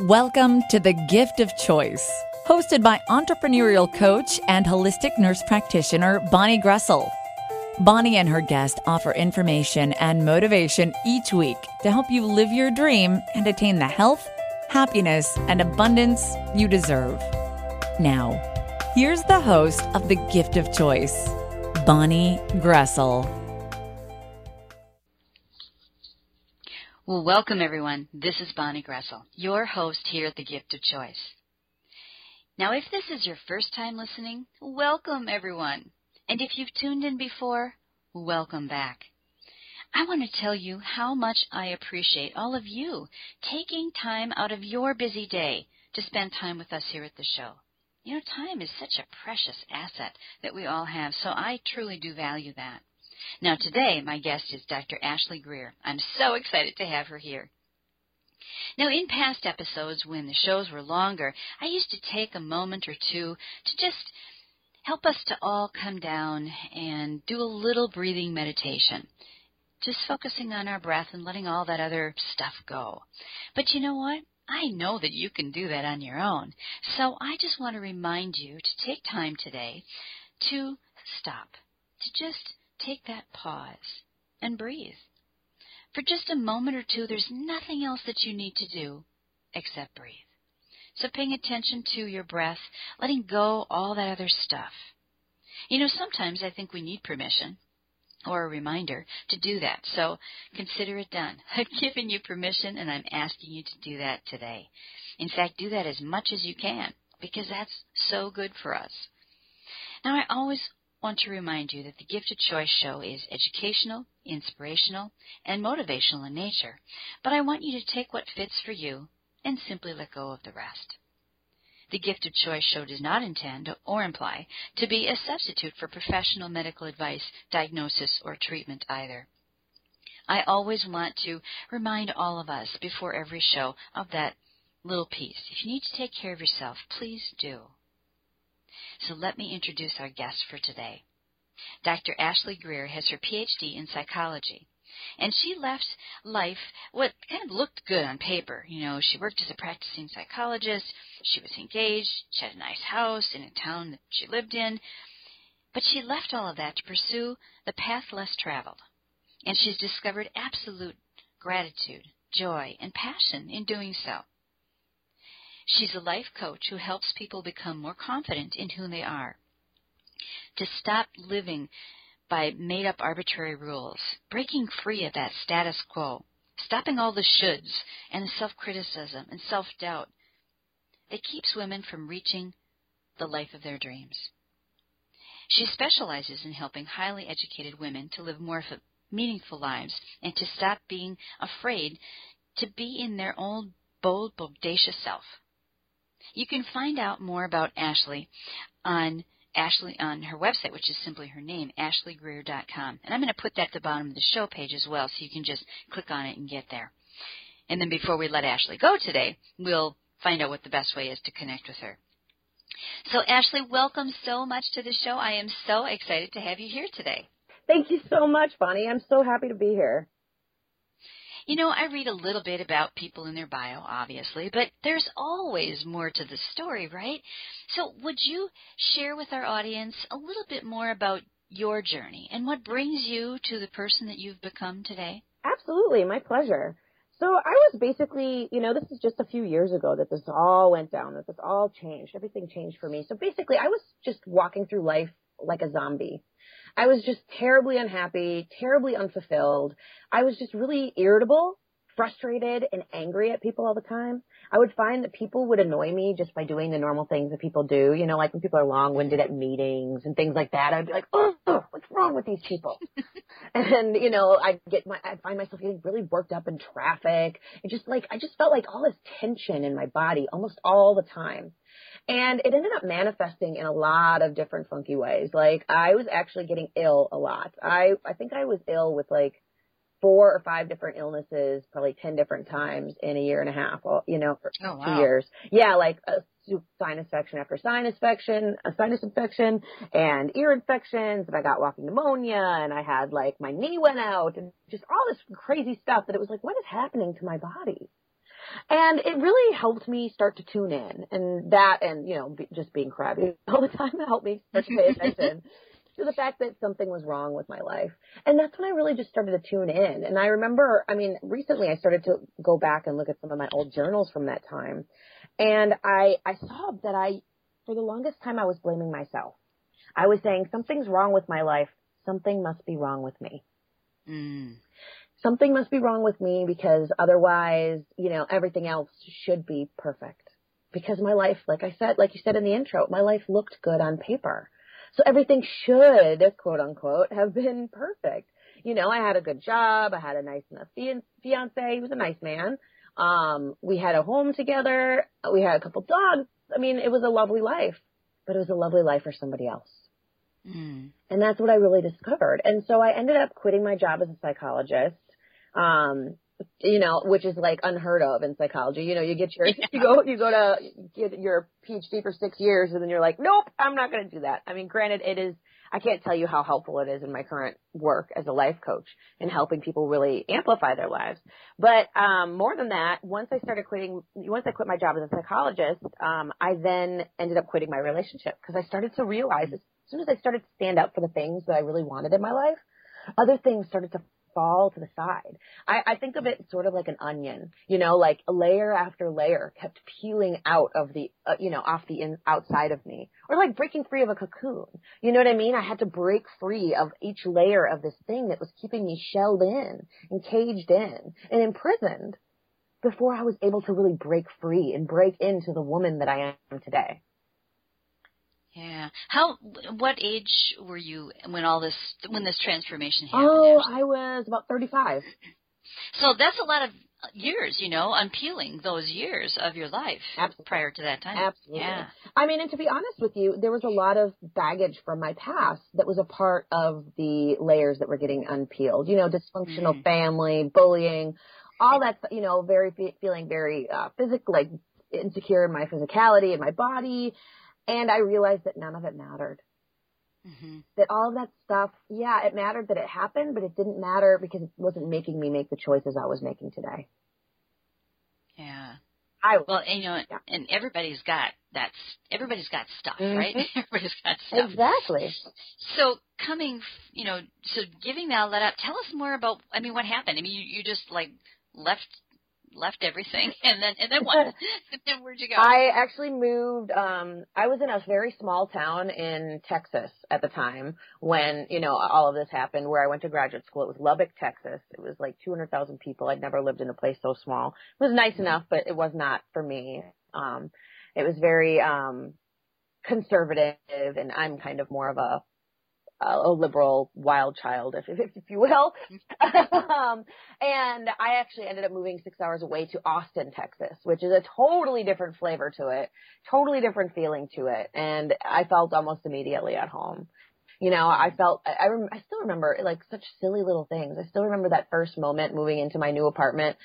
Welcome to The Gift of Choice, hosted by entrepreneurial coach and holistic nurse practitioner Bonnie Groessl. Bonnie and her guest offer information and motivation each week to help you live your dream and attain the health, happiness, and abundance you deserve. Now, here's the host of The Gift of Choice, Bonnie Groessl. Well, welcome everyone. This is Bonnie Groessl, your host here at The Gift of Choice. Now, if this is your first time listening, welcome everyone. And if you've tuned in before, welcome back. I want to tell you how much I appreciate all of you taking time out of your busy day to spend time with us here at the show. You know, time is such a precious asset that we all have, so I truly do value that. Now, today, my guest is Dr. Ashlee Greer. I'm so excited to have her here. Now, in past episodes, when the shows were longer, I used to take a moment or two to just help us to all come down and do a little breathing meditation. Just focusing on our breath and letting all that other stuff go. But you know what? I know that you can do that on your own. So I just want to remind you to take time today to stop, to just take that pause and breathe. For just a moment or two, there's nothing else that you need to do except breathe. So paying attention to your breath, letting go all that other stuff. You know, sometimes I think we need permission or a reminder to do that. So consider it done. I've given you permission and I'm asking you to do that today. In fact, do that as much as you can because that's so good for us. Now, I always want to remind you that the Gift of Choice show is educational, inspirational, and motivational in nature, but I want you to take what fits for you and simply let go of the rest. The Gift of Choice show does not intend or imply to be a substitute for professional medical advice, diagnosis, or treatment either. I always want to remind all of us before every show of that little piece. If you need to take care of yourself, please do. So let me introduce our guest for today. Dr. Ashlee Greer has her PhD in psychology. And she left life what kind of looked good on paper. You know, she worked as a practicing psychologist, she was engaged, she had a nice house in a town that she lived in. But she left all of that to pursue the path less traveled. And she's discovered absolute gratitude, joy, and passion in doing so. She's a life coach who helps people become more confident in who they are. To stop living by made up arbitrary rules, breaking free of that status quo, stopping all the shoulds and self criticism and self doubt that keeps women from reaching the life of their dreams. She specializes in helping highly educated women to live more meaningful lives and to stop being afraid to be in their own bold, bodacious self. You can find out more about Ashlee on Ashlee on her website, which is simply her name, ashleegreer.com. And I'm going to put that at the bottom of the show page as well, so you can just click on it and get there. And then before we let Ashlee go today, we'll find out what the best way is to connect with her. So Ashlee, welcome so much to the show. I am so excited to have you here today. Thank you so much, Bonnie. I'm so happy to be here. You know, I read a little bit about people in their bio, obviously, but there's always more to the story, right? So, would you share with our audience a little bit more about your journey and what brings you to the person that you've become today? Absolutely, my pleasure. So I was basically, you know, this is just a few years ago that this all went down, that this all changed. Everything changed for me. So basically, I was just walking through life like a zombie. I was just terribly unhappy, terribly unfulfilled. I was just really irritable, frustrated, and angry at people all the time. I would find that people would annoy me just by doing the normal things that people do. You know, like when people are long-winded at meetings and things like that. I'd be like, oh, what's wrong with these people? and you know, I get my, I find myself getting really worked up in traffic. And just like, I just felt like all this tension in my body almost all the time. And it ended up manifesting in a lot of different funky ways. Like I was actually getting ill a lot. I I think I was ill with like four or five different illnesses, probably 10 different times in a year and a half, well, you know, for oh, wow. two years. Yeah, like a sinus infection after sinus infection, a sinus infection and ear infections and I got walking pneumonia and I had like my knee went out and just all this crazy stuff that it was like, what is happening to my body? And it really helped me start to tune in and that and, you know, be, just being crabby all the time helped me start to pay attention to the fact that something was wrong with my life. And that's when I really just started to tune in. And I remember, I mean, recently I started to go back and look at some of my old journals from that time. And I, I saw that I, for the longest time, I was blaming myself. I was saying something's wrong with my life. Something must be wrong with me. Mm. Something must be wrong with me because otherwise, you know, everything else should be perfect. Because my life, like I said, like you said in the intro, my life looked good on paper. So everything should, quote unquote, have been perfect. You know, I had a good job. I had a nice enough fiance. He was a nice man. Um, we had a home together. We had a couple dogs. I mean, it was a lovely life, but it was a lovely life for somebody else. Mm. And that's what I really discovered. And so I ended up quitting my job as a psychologist. Um, you know, which is like unheard of in psychology. You know, you get your, yeah. you go, you go to get your PhD for six years and then you're like, nope, I'm not going to do that. I mean, granted, it is, I can't tell you how helpful it is in my current work as a life coach in helping people really amplify their lives. But, um, more than that, once I started quitting, once I quit my job as a psychologist, um, I then ended up quitting my relationship because I started to realize as soon as I started to stand up for the things that I really wanted in my life, other things started to fall to the side. I, I think of it sort of like an onion, you know, like layer after layer kept peeling out of the, uh, you know, off the in, outside of me, or like breaking free of a cocoon. You know what I mean? I had to break free of each layer of this thing that was keeping me shelled in and caged in and imprisoned before I was able to really break free and break into the woman that I am today. Yeah. How? What age were you when all this when this transformation happened? Oh, I was about thirty-five. So that's a lot of years, you know, unpeeling those years of your life Absolutely. prior to that time. Absolutely. Yeah. I mean, and to be honest with you, there was a lot of baggage from my past that was a part of the layers that were getting unpeeled. You know, dysfunctional mm. family, bullying, all that. You know, very feeling very uh, physical, like insecure in my physicality and my body and I realized that none of it mattered. Mm-hmm. That all of that stuff, yeah, it mattered that it happened, but it didn't matter because it wasn't making me make the choices I was making today. Yeah. I well, and, you know, yeah. and everybody's got that's everybody's got stuff, mm-hmm. right? everybody's got stuff. Exactly. So coming, you know, so giving that let up. Tell us more about. I mean, what happened? I mean, you, you just like left left everything and then and then what? Then where'd you go? I actually moved um i was in a very small town in texas at the time when you know all of this happened where i went to graduate school. It was lubbock texas. It was like 200,000 people. I'd never lived in a place so small. It was nice enough but it was not for me. Um it was very um conservative and i'm kind of more of a a liberal wild child, if, if, if you will. um, and I actually ended up moving six hours away to Austin, Texas, which is a totally different flavor to it, totally different feeling to it. And I felt almost immediately at home. You know, I felt, I, I, rem- I still remember like such silly little things. I still remember that first moment moving into my new apartment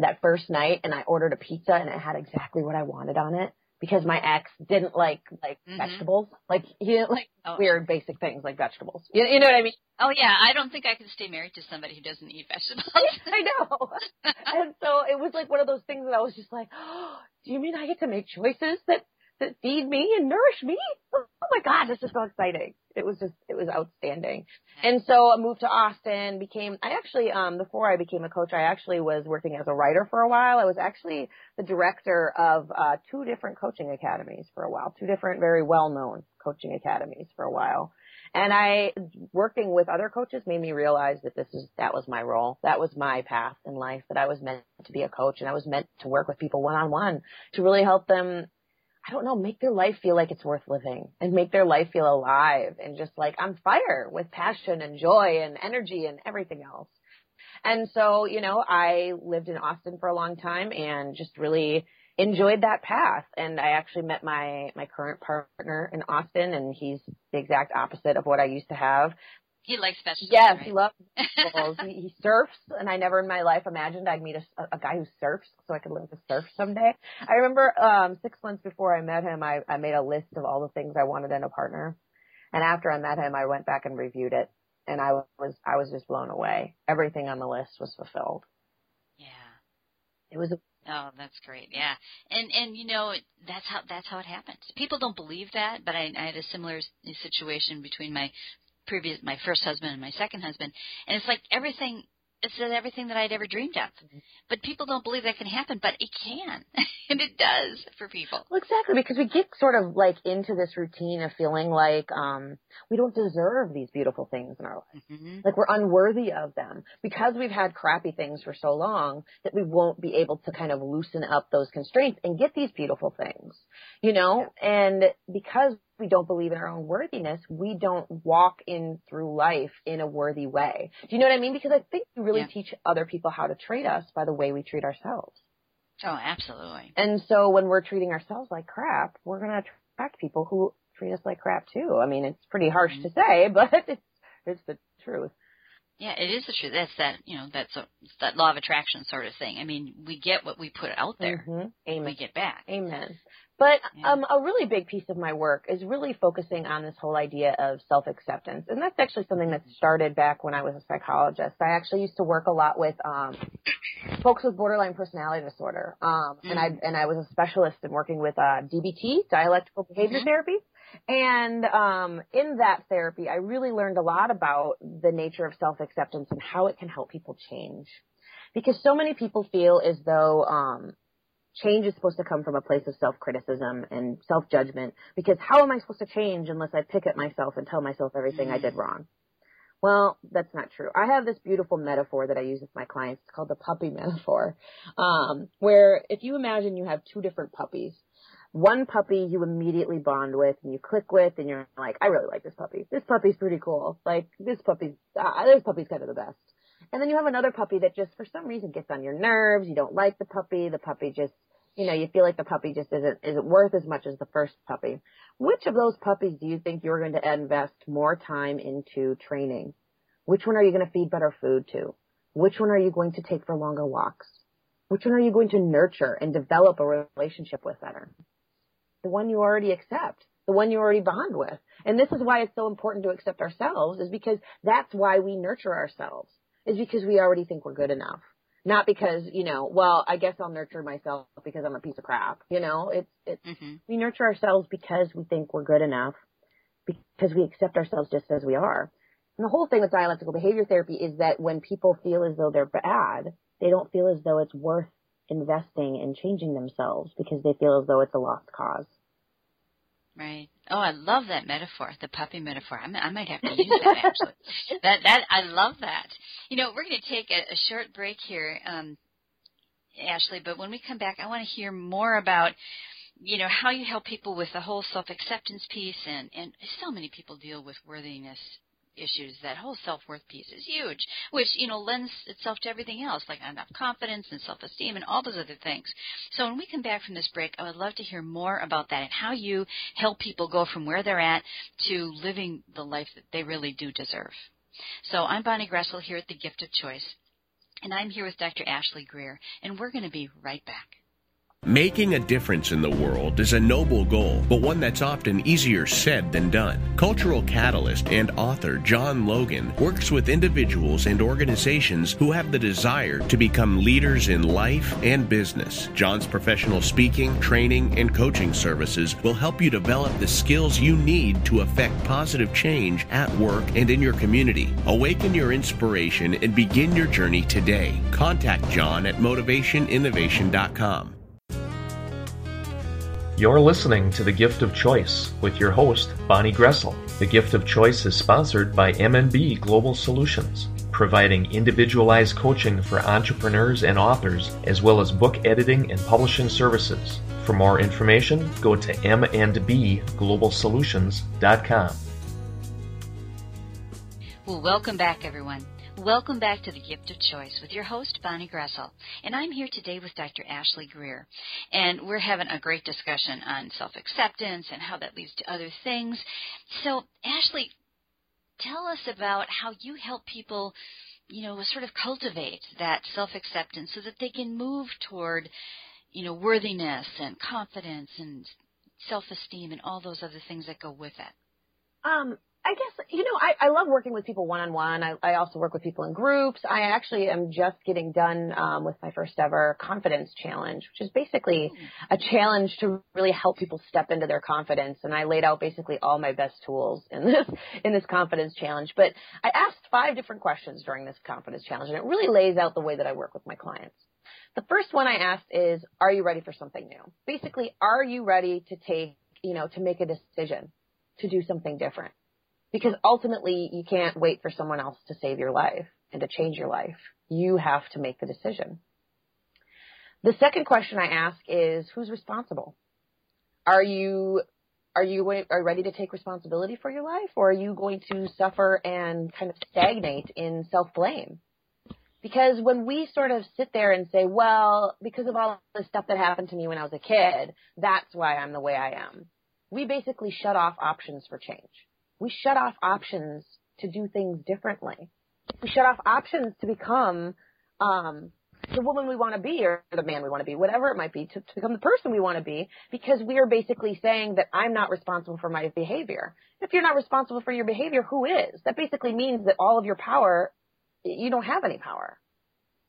that first night and I ordered a pizza and it had exactly what I wanted on it because my ex didn't like like mm-hmm. vegetables. Like he didn't like oh. weird basic things like vegetables. You, you know what I mean? Oh yeah, I don't think I can stay married to somebody who doesn't eat vegetables. I know. and so it was like one of those things that I was just like, oh, do you mean I get to make choices that that feed me and nourish me? Oh my god, this is so exciting. It was just it was outstanding. And so I moved to Austin, became I actually um before I became a coach, I actually was working as a writer for a while. I was actually the director of uh two different coaching academies for a while, two different very well-known coaching academies for a while. And I working with other coaches made me realize that this is that was my role. That was my path in life that I was meant to be a coach and I was meant to work with people one on one to really help them I don't know, make their life feel like it's worth living and make their life feel alive and just like on fire with passion and joy and energy and everything else. And so, you know, I lived in Austin for a long time and just really enjoyed that path. And I actually met my, my current partner in Austin and he's the exact opposite of what I used to have. He likes vegetables. Yes, right? he loves vegetables. he, he surfs, and I never in my life imagined I'd meet a, a guy who surfs, so I could learn to surf someday. I remember um six months before I met him, I, I made a list of all the things I wanted in a partner, and after I met him, I went back and reviewed it, and I was I was just blown away. Everything on the list was fulfilled. Yeah, it was Oh, that's great. Yeah. And and you know, that's how that's how it happens. People don't believe that, but I, I had a similar situation between my previous my first husband and my second husband, and it's like everything it's everything that I'd ever dreamed of. Mm-hmm. But people don't believe that can happen, but it can. and it does for people. Well, exactly, because we get sort of like into this routine of feeling like um we don't deserve these beautiful things in our life. Mm-hmm. Like we're unworthy of them because we've had crappy things for so long that we won't be able to kind of loosen up those constraints and get these beautiful things. You know? Yeah. And because we don't believe in our own worthiness, we don't walk in through life in a worthy way. Do you know what I mean? Because I think we really yeah. teach other people how to treat us by the way we treat ourselves. Oh, absolutely. And so when we're treating ourselves like crap, we're going to attract people who treat us like crap too. I mean, it's pretty harsh mm-hmm. to say, but it's, it's the truth. Yeah, it is the truth. That's that, you know, that's a, that law of attraction sort of thing. I mean, we get what we put out there. Mm-hmm. Amen. We get back. Amen. But yeah. um, a really big piece of my work is really focusing on this whole idea of self acceptance, and that's actually something that started back when I was a psychologist. I actually used to work a lot with um, folks with borderline personality disorder, um, mm and I and I was a specialist in working with uh, DBT, dialectical behavior mm-hmm. therapy. And um, in that therapy, I really learned a lot about the nature of self acceptance and how it can help people change because so many people feel as though um, change is supposed to come from a place of self-criticism and self-judgment because how am I supposed to change unless I pick at myself and tell myself everything I did mm. wrong? Well, that's not true. I have this beautiful metaphor that I use with my clients. It's called the puppy metaphor, um, where if you imagine you have two different puppies, one puppy you immediately bond with and you click with and you're like, I really like this puppy. This puppy's pretty cool. Like this puppy's, uh, this puppy's kind of the best. And then you have another puppy that just for some reason gets on your nerves. You don't like the puppy. The puppy just, you know, you feel like the puppy just isn't, isn't worth as much as the first puppy. Which of those puppies do you think you're going to invest more time into training? Which one are you going to feed better food to? Which one are you going to take for longer walks? Which one are you going to nurture and develop a relationship with better? The one you already accept the one you already bond with. And this is why it's so important to accept ourselves is because that's why we nurture ourselves is because we already think we're good enough. Not because, you know, well, I guess I'll nurture myself because I'm a piece of crap. You know, it's, it's, mm-hmm. we nurture ourselves because we think we're good enough, because we accept ourselves just as we are. And the whole thing with dialectical behavior therapy is that when people feel as though they're bad, they don't feel as though it's worth investing in changing themselves because they feel as though it's a lost cause. Right. Oh, I love that metaphor, the puppy metaphor. I, I might have to use that actually. that that I love that. You know, we're going to take a, a short break here, um, Ashlee. But when we come back, I want to hear more about you know how you help people with the whole self acceptance piece and and so many people deal with worthiness issues, that whole self-worth piece is huge, which, you know, lends itself to everything else, like enough confidence and self-esteem and all those other things. So when we come back from this break, I would love to hear more about that and how you help people go from where they're at to living the life that they really do deserve. So I'm Bonnie Groessl here at The Gift of Choice, and I'm here with Dr. Ashlee Greer, and we're going to be right back. Making a difference in the world is a noble goal, but one that's often easier said than done. Cultural catalyst and author John Logan works with individuals and organizations who have the desire to become leaders in life and business. John's professional speaking, training, and coaching services will help you develop the skills you need to affect positive change at work and in your community. Awaken your inspiration and begin your journey today. Contact John at motivationinnovation.com. You're listening to The Gift of Choice with your host, Bonnie Groessl. The Gift of Choice is sponsored by MNB Global Solutions, providing individualized coaching for entrepreneurs and authors, as well as book editing and publishing services. For more information, go to mnbglobalsolutions.com. Well, welcome back, everyone. Welcome back to the Gift of Choice with your host, Bonnie Groessl. And I'm here today with Dr. Ashlee Greer. And we're having a great discussion on self acceptance and how that leads to other things. So, Ashlee, tell us about how you help people, you know, sort of cultivate that self acceptance so that they can move toward, you know, worthiness and confidence and self esteem and all those other things that go with it. Um, I guess, you know, I, I love working with people one on one. I I also work with people in groups. I actually am just getting done um, with my first ever confidence challenge, which is basically a challenge to really help people step into their confidence. And I laid out basically all my best tools in this in this confidence challenge. But I asked five different questions during this confidence challenge, and it really lays out the way that I work with my clients. The first one I asked is, "Are you ready for something new?" Basically, are you ready to take, you know, to make a decision to do something different? Because ultimately, you can't wait for someone else to save your life and to change your life. You have to make the decision. The second question I ask is, who's responsible? Are you are you are you ready to take responsibility for your life, or are you going to suffer and kind of stagnate in self blame? Because when we sort of sit there and say, well, because of all the stuff that happened to me when I was a kid, that's why I'm the way I am, we basically shut off options for change. We shut off options to do things differently. We shut off options to become um, the woman we want to be or the man we want to be, whatever it might be, to, to become the person we want to be, because we are basically saying that I'm not responsible for my behavior. If you're not responsible for your behavior, who is? That basically means that all of your power, you don't have any power.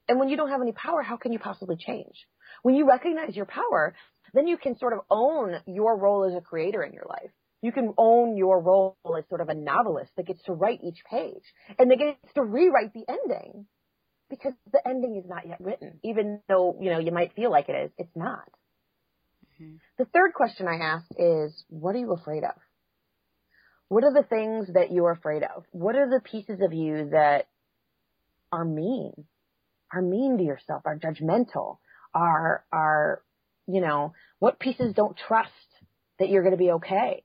And when you don't have any power, how can you possibly change? When you recognize your power, then you can sort of own your role as a creator in your life you can own your role as sort of a novelist that gets to write each page and that gets to rewrite the ending because the ending is not yet written, even though, you know, you might feel like it is. It's not. Mm-hmm. The third question I asked is, what are you afraid of? What are the things that you're afraid of? What are the pieces of you that are mean, are mean to yourself, are judgmental, are, are, you know, what pieces don't trust that you're going to be okay?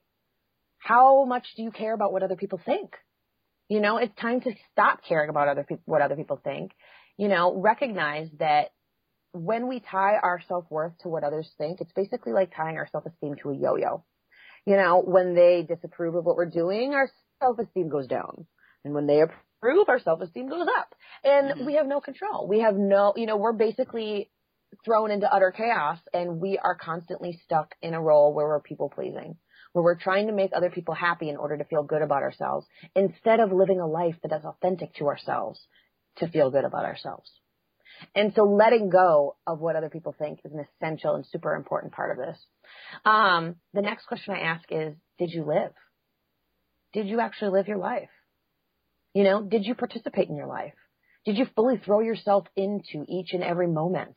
How much do you care about what other people think? You know, it's time to stop caring about other people, what other people think. You know, recognize that when we tie our self-worth to what others think, it's basically like tying our self-esteem to a yo-yo. You know, when they disapprove of what we're doing, our self-esteem goes down. And when they approve, our self-esteem goes up. And mm-hmm. we have no control. We have no, you know, we're basically thrown into utter chaos and we are constantly stuck in a role where we're people pleasing where we're trying to make other people happy in order to feel good about ourselves instead of living a life that is authentic to ourselves to feel good about ourselves. And so letting go of what other people think is an essential and super important part of this. Um, the next question I ask is, did you live? Did you actually live your life? You know, did you participate in your life? Did you fully throw yourself into each and every moment?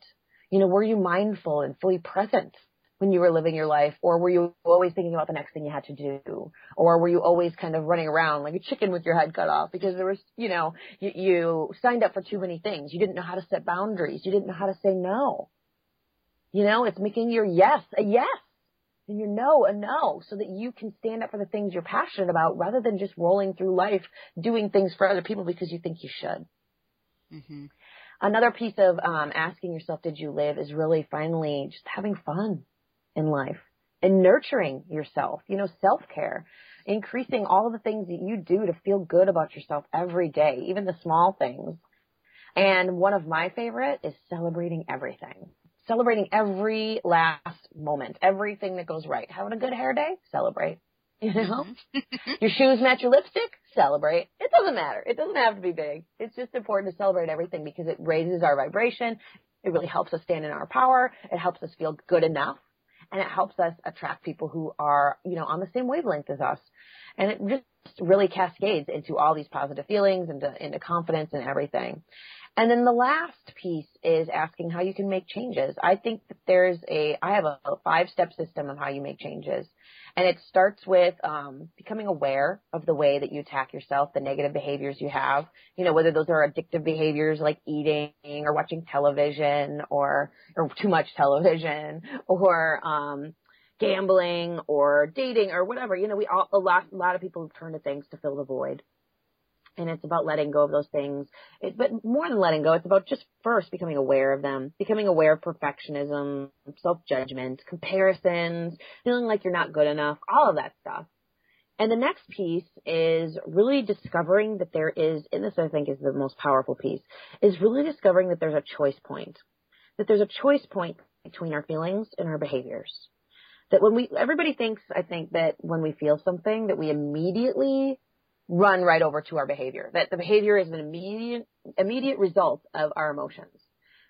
You know, were you mindful and fully present when you were living your life? Or were you always thinking about the next thing you had to do? Or were you always kind of running around like a chicken with your head cut off because there was, you know, you, you signed up for too many things. You didn't know how to set boundaries. You didn't know how to say no. You know, it's making your yes a yes and your no a no so that you can stand up for the things you're passionate about rather than just rolling through life doing things for other people because you think you should. Mm-hmm. Another piece of um, asking yourself, did you live, is really finally just having fun in life and nurturing yourself, you know, self care, increasing all of the things that you do to feel good about yourself every day, even the small things. And one of my favorite is celebrating everything. Celebrating every last moment, everything that goes right. Having a good hair day, celebrate. You know, mm-hmm. your shoes match your lipstick, celebrate. It doesn't matter. It doesn't have to be big. It's just important to celebrate everything because it raises our vibration. It really helps us stand in our power. It helps us feel good enough and it helps us attract people who are, you know, on the same wavelength as us. And it just really cascades into all these positive feelings, into, into confidence and everything. And then the last piece is asking how you can make changes. I think that there's a, I have a five step system of how you make changes. And it starts with um, becoming aware of the way that you attack yourself, the negative behaviors you have. You know, whether those are addictive behaviors like eating or watching television or or too much television or um, gambling or dating or whatever. You know, we all a lot a lot of people turn to things to fill the void and it's about letting go of those things. It, but more than letting go, it's about just first becoming aware of them, becoming aware of perfectionism, self-judgment, comparisons, feeling like you're not good enough, all of that stuff. And the next piece is really discovering that there is, and this I think is the most powerful piece, is really discovering that there's a choice point. That there's a choice point between our feelings and our behaviors. That when we, everybody thinks, I think, that when we feel something, that we immediately run right over to our behavior. That the behavior is an immediate immediate result of our emotions.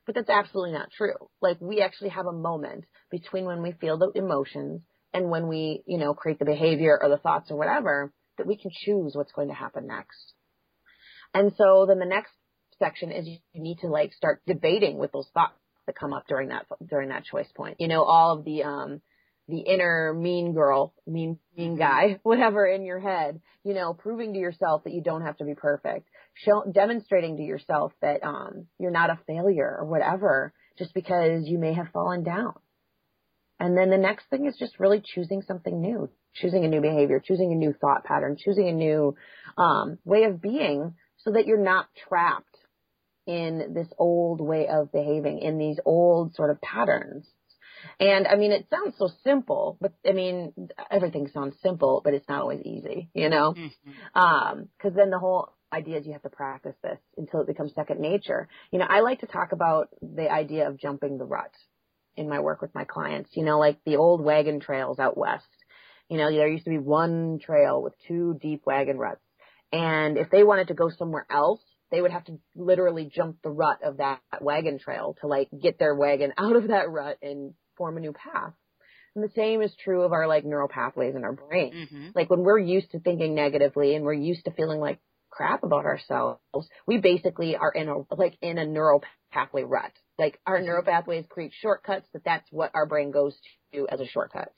But that's absolutely not true. Like we actually have a moment between when we feel the emotions and when we, you know, create the behavior or the thoughts or whatever that we can choose what's going to happen next. And so then the next section is you need to like start debating with those thoughts that come up during that during that choice point. You know, all of the um the inner mean girl, mean mean guy, whatever in your head, you know, proving to yourself that you don't have to be perfect, show, demonstrating to yourself that um you're not a failure or whatever just because you may have fallen down. And then the next thing is just really choosing something new, choosing a new behavior, choosing a new thought pattern, choosing a new um, way of being so that you're not trapped in this old way of behaving, in these old sort of patterns. And I mean, it sounds so simple, but I mean, everything sounds simple, but it's not always easy, you know? Mm-hmm. Um, cause then the whole idea is you have to practice this until it becomes second nature. You know, I like to talk about the idea of jumping the rut in my work with my clients, you know, like the old wagon trails out west. You know, there used to be one trail with two deep wagon ruts. And if they wanted to go somewhere else, they would have to literally jump the rut of that wagon trail to like get their wagon out of that rut and form a new path. And the same is true of our like neural pathways in our brain. Mm-hmm. Like when we're used to thinking negatively and we're used to feeling like crap about ourselves, we basically are in a like in a neural pathway rut. Like our mm-hmm. neural pathways create shortcuts, but that's what our brain goes to as a shortcut.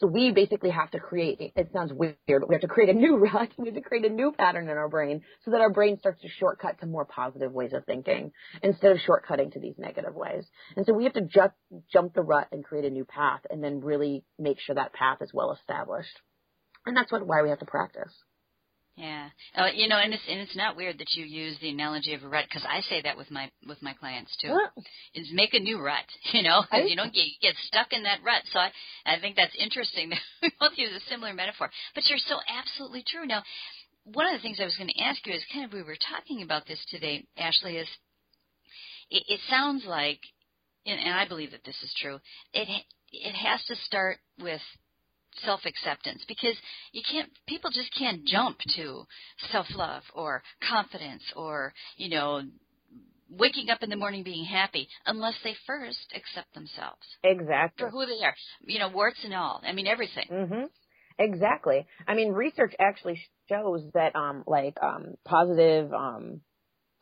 So we basically have to create, it sounds weird, but we have to create a new rut. We have to create a new pattern in our brain so that our brain starts to shortcut to more positive ways of thinking instead of shortcutting to these negative ways. And so we have to just jump the rut and create a new path and then really make sure that path is well established. And that's what, why we have to practice. Yeah, uh, you know, and it's and it's not weird that you use the analogy of a rut because I say that with my with my clients too. Is make a new rut, you know, because you don't get get stuck in that rut. So I I think that's interesting that we both use a similar metaphor. But you're so absolutely true. Now, one of the things I was going to ask you is kind of we were talking about this today, Ashlee. Is it, it sounds like, and, and I believe that this is true. It it has to start with self acceptance because you can't people just can't jump to self love or confidence or you know waking up in the morning being happy unless they first accept themselves exactly. for who they are you know warts and all. I mean everything. Mhm exactly. I mean research actually shows that um like um positive um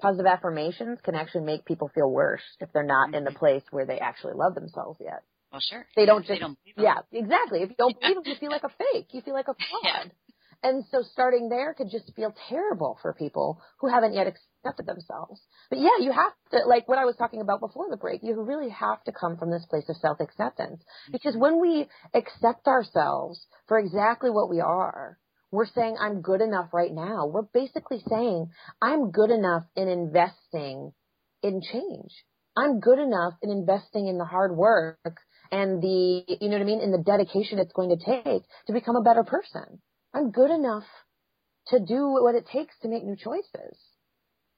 positive affirmations can actually make people feel worse if they're not mm-hmm. in the mm-hmm. place where they actually love themselves yet well, sure. They don't just, they don't yeah, exactly. If you don't believe them, you feel like a fake. You feel like a fraud. Yeah. And so starting there could just feel terrible for people who haven't yet accepted themselves. But yeah, you have to, like what I was talking about before the break, you really have to come from this place of self-acceptance. Because mm-hmm. when we accept ourselves for exactly what we are, we're saying, I'm good enough right now. We're basically saying, I'm good enough in investing in change. I'm good enough in investing in the hard work and the, you know what I mean, and the dedication it's going to take to become a better person. I'm good enough to do what it takes to make new choices.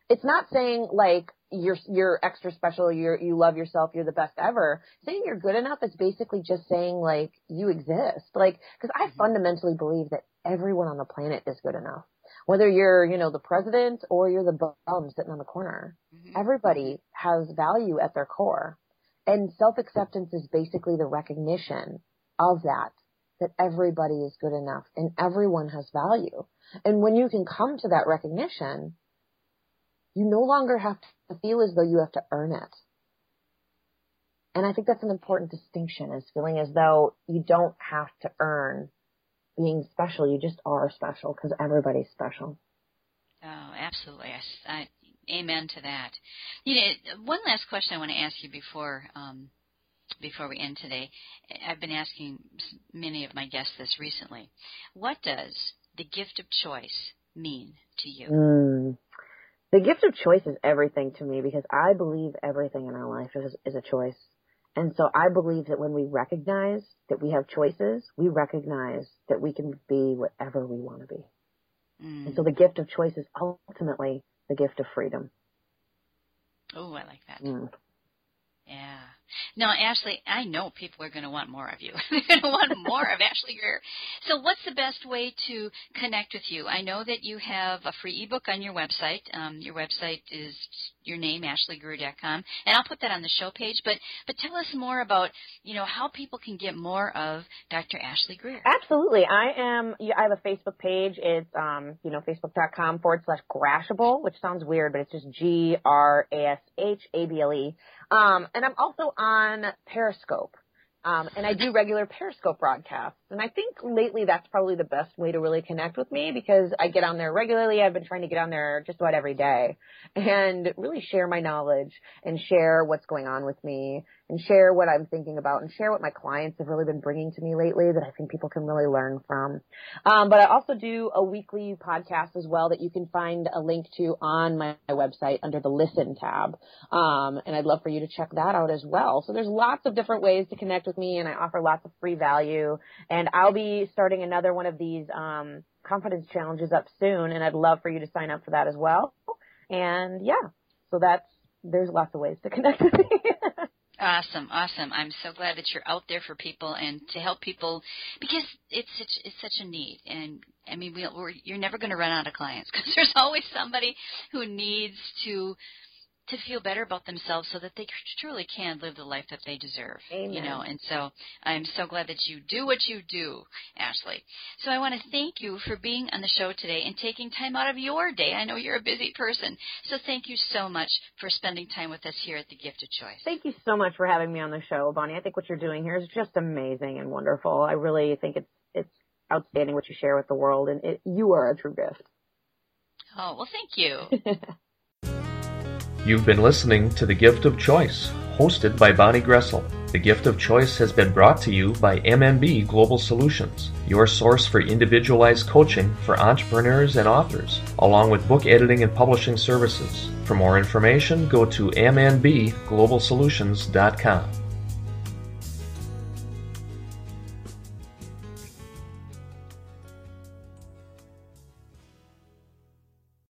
It's not saying like you're you're extra special, you're you love yourself, you're the best ever. Saying you're good enough is basically just saying like you exist. Like because I mm-hmm. fundamentally believe that everyone on the planet is good enough. Whether you're, you know, the president or you're the bum sitting on the corner, mm-hmm. everybody has value at their core. And self acceptance is basically the recognition of that, that everybody is good enough and everyone has value. And when you can come to that recognition, you no longer have to feel as though you have to earn it. And I think that's an important distinction is feeling as though you don't have to earn being special. You just are special because everybody's special. Oh, absolutely. I, I, amen to that. You know, one last question I want to ask you before um, before we end today. I've been asking many of my guests this recently. What does the gift of choice mean to you? Mm. The gift of choice is everything to me because I believe everything in our life is, is a choice. And so I believe that when we recognize that we have choices, we recognize that we can be whatever we want to be. Mm. And so the gift of choice is ultimately the gift of freedom. Oh, I like that. Mm. Yeah. Now, Ashlee, I know people are going to want more of you. They're going to want more of Ashlee Greer. So, what's the best way to connect with you? I know that you have a free ebook on your website. Um, your website is your name, AshleeGreer.com, and I'll put that on the show page. But but tell us more about you know how people can get more of Dr. Ashlee Greer. Absolutely, I am. I have a Facebook page. It's um you know facebook.com forward slash Grashable, which sounds weird, but it's just G R A S H A B L E. Um, and I'm also on Periscope. Um, and I do regular Periscope broadcasts. And I think lately that's probably the best way to really connect with me because I get on there regularly. I've been trying to get on there just about every day and really share my knowledge and share what's going on with me and share what I'm thinking about and share what my clients have really been bringing to me lately that I think people can really learn from. Um, but I also do a weekly podcast as well that you can find a link to on my, website under the listen tab. Um, and I'd love for you to check that out as well. So there's lots of different ways to connect with me and I offer lots of free value and I'll be starting another one of these, um, confidence challenges up soon and I'd love for you to sign up for that as well. And yeah, so that's, there's lots of ways to connect with me. Awesome, awesome. I'm so glad that you're out there for people and to help people because it's such it's such a need. And I mean, we, we're, you're never going to run out of clients because there's always somebody who needs to to feel better about themselves so that they truly can live the life that they deserve. Amen. You know, and so I'm so glad that you do what you do, Ashlee. So I want to thank you for being on the show today and taking time out of your day. I know you're a busy person. So thank you so much for spending time with us here at the Gift of Choice. Thank you so much for having me on the show, Bonnie. I think what you're doing here is just amazing and wonderful. I really think it's it's outstanding what you share with the world and it, you are a true gift. Oh, well, thank you. You've been listening to The Gift of Choice, hosted by Bonnie Groessl. The Gift of Choice has been brought to you by MNB Global Solutions, your source for individualized coaching for entrepreneurs and authors, along with book editing and publishing services. For more information, go to mnbglobalsolutions.com.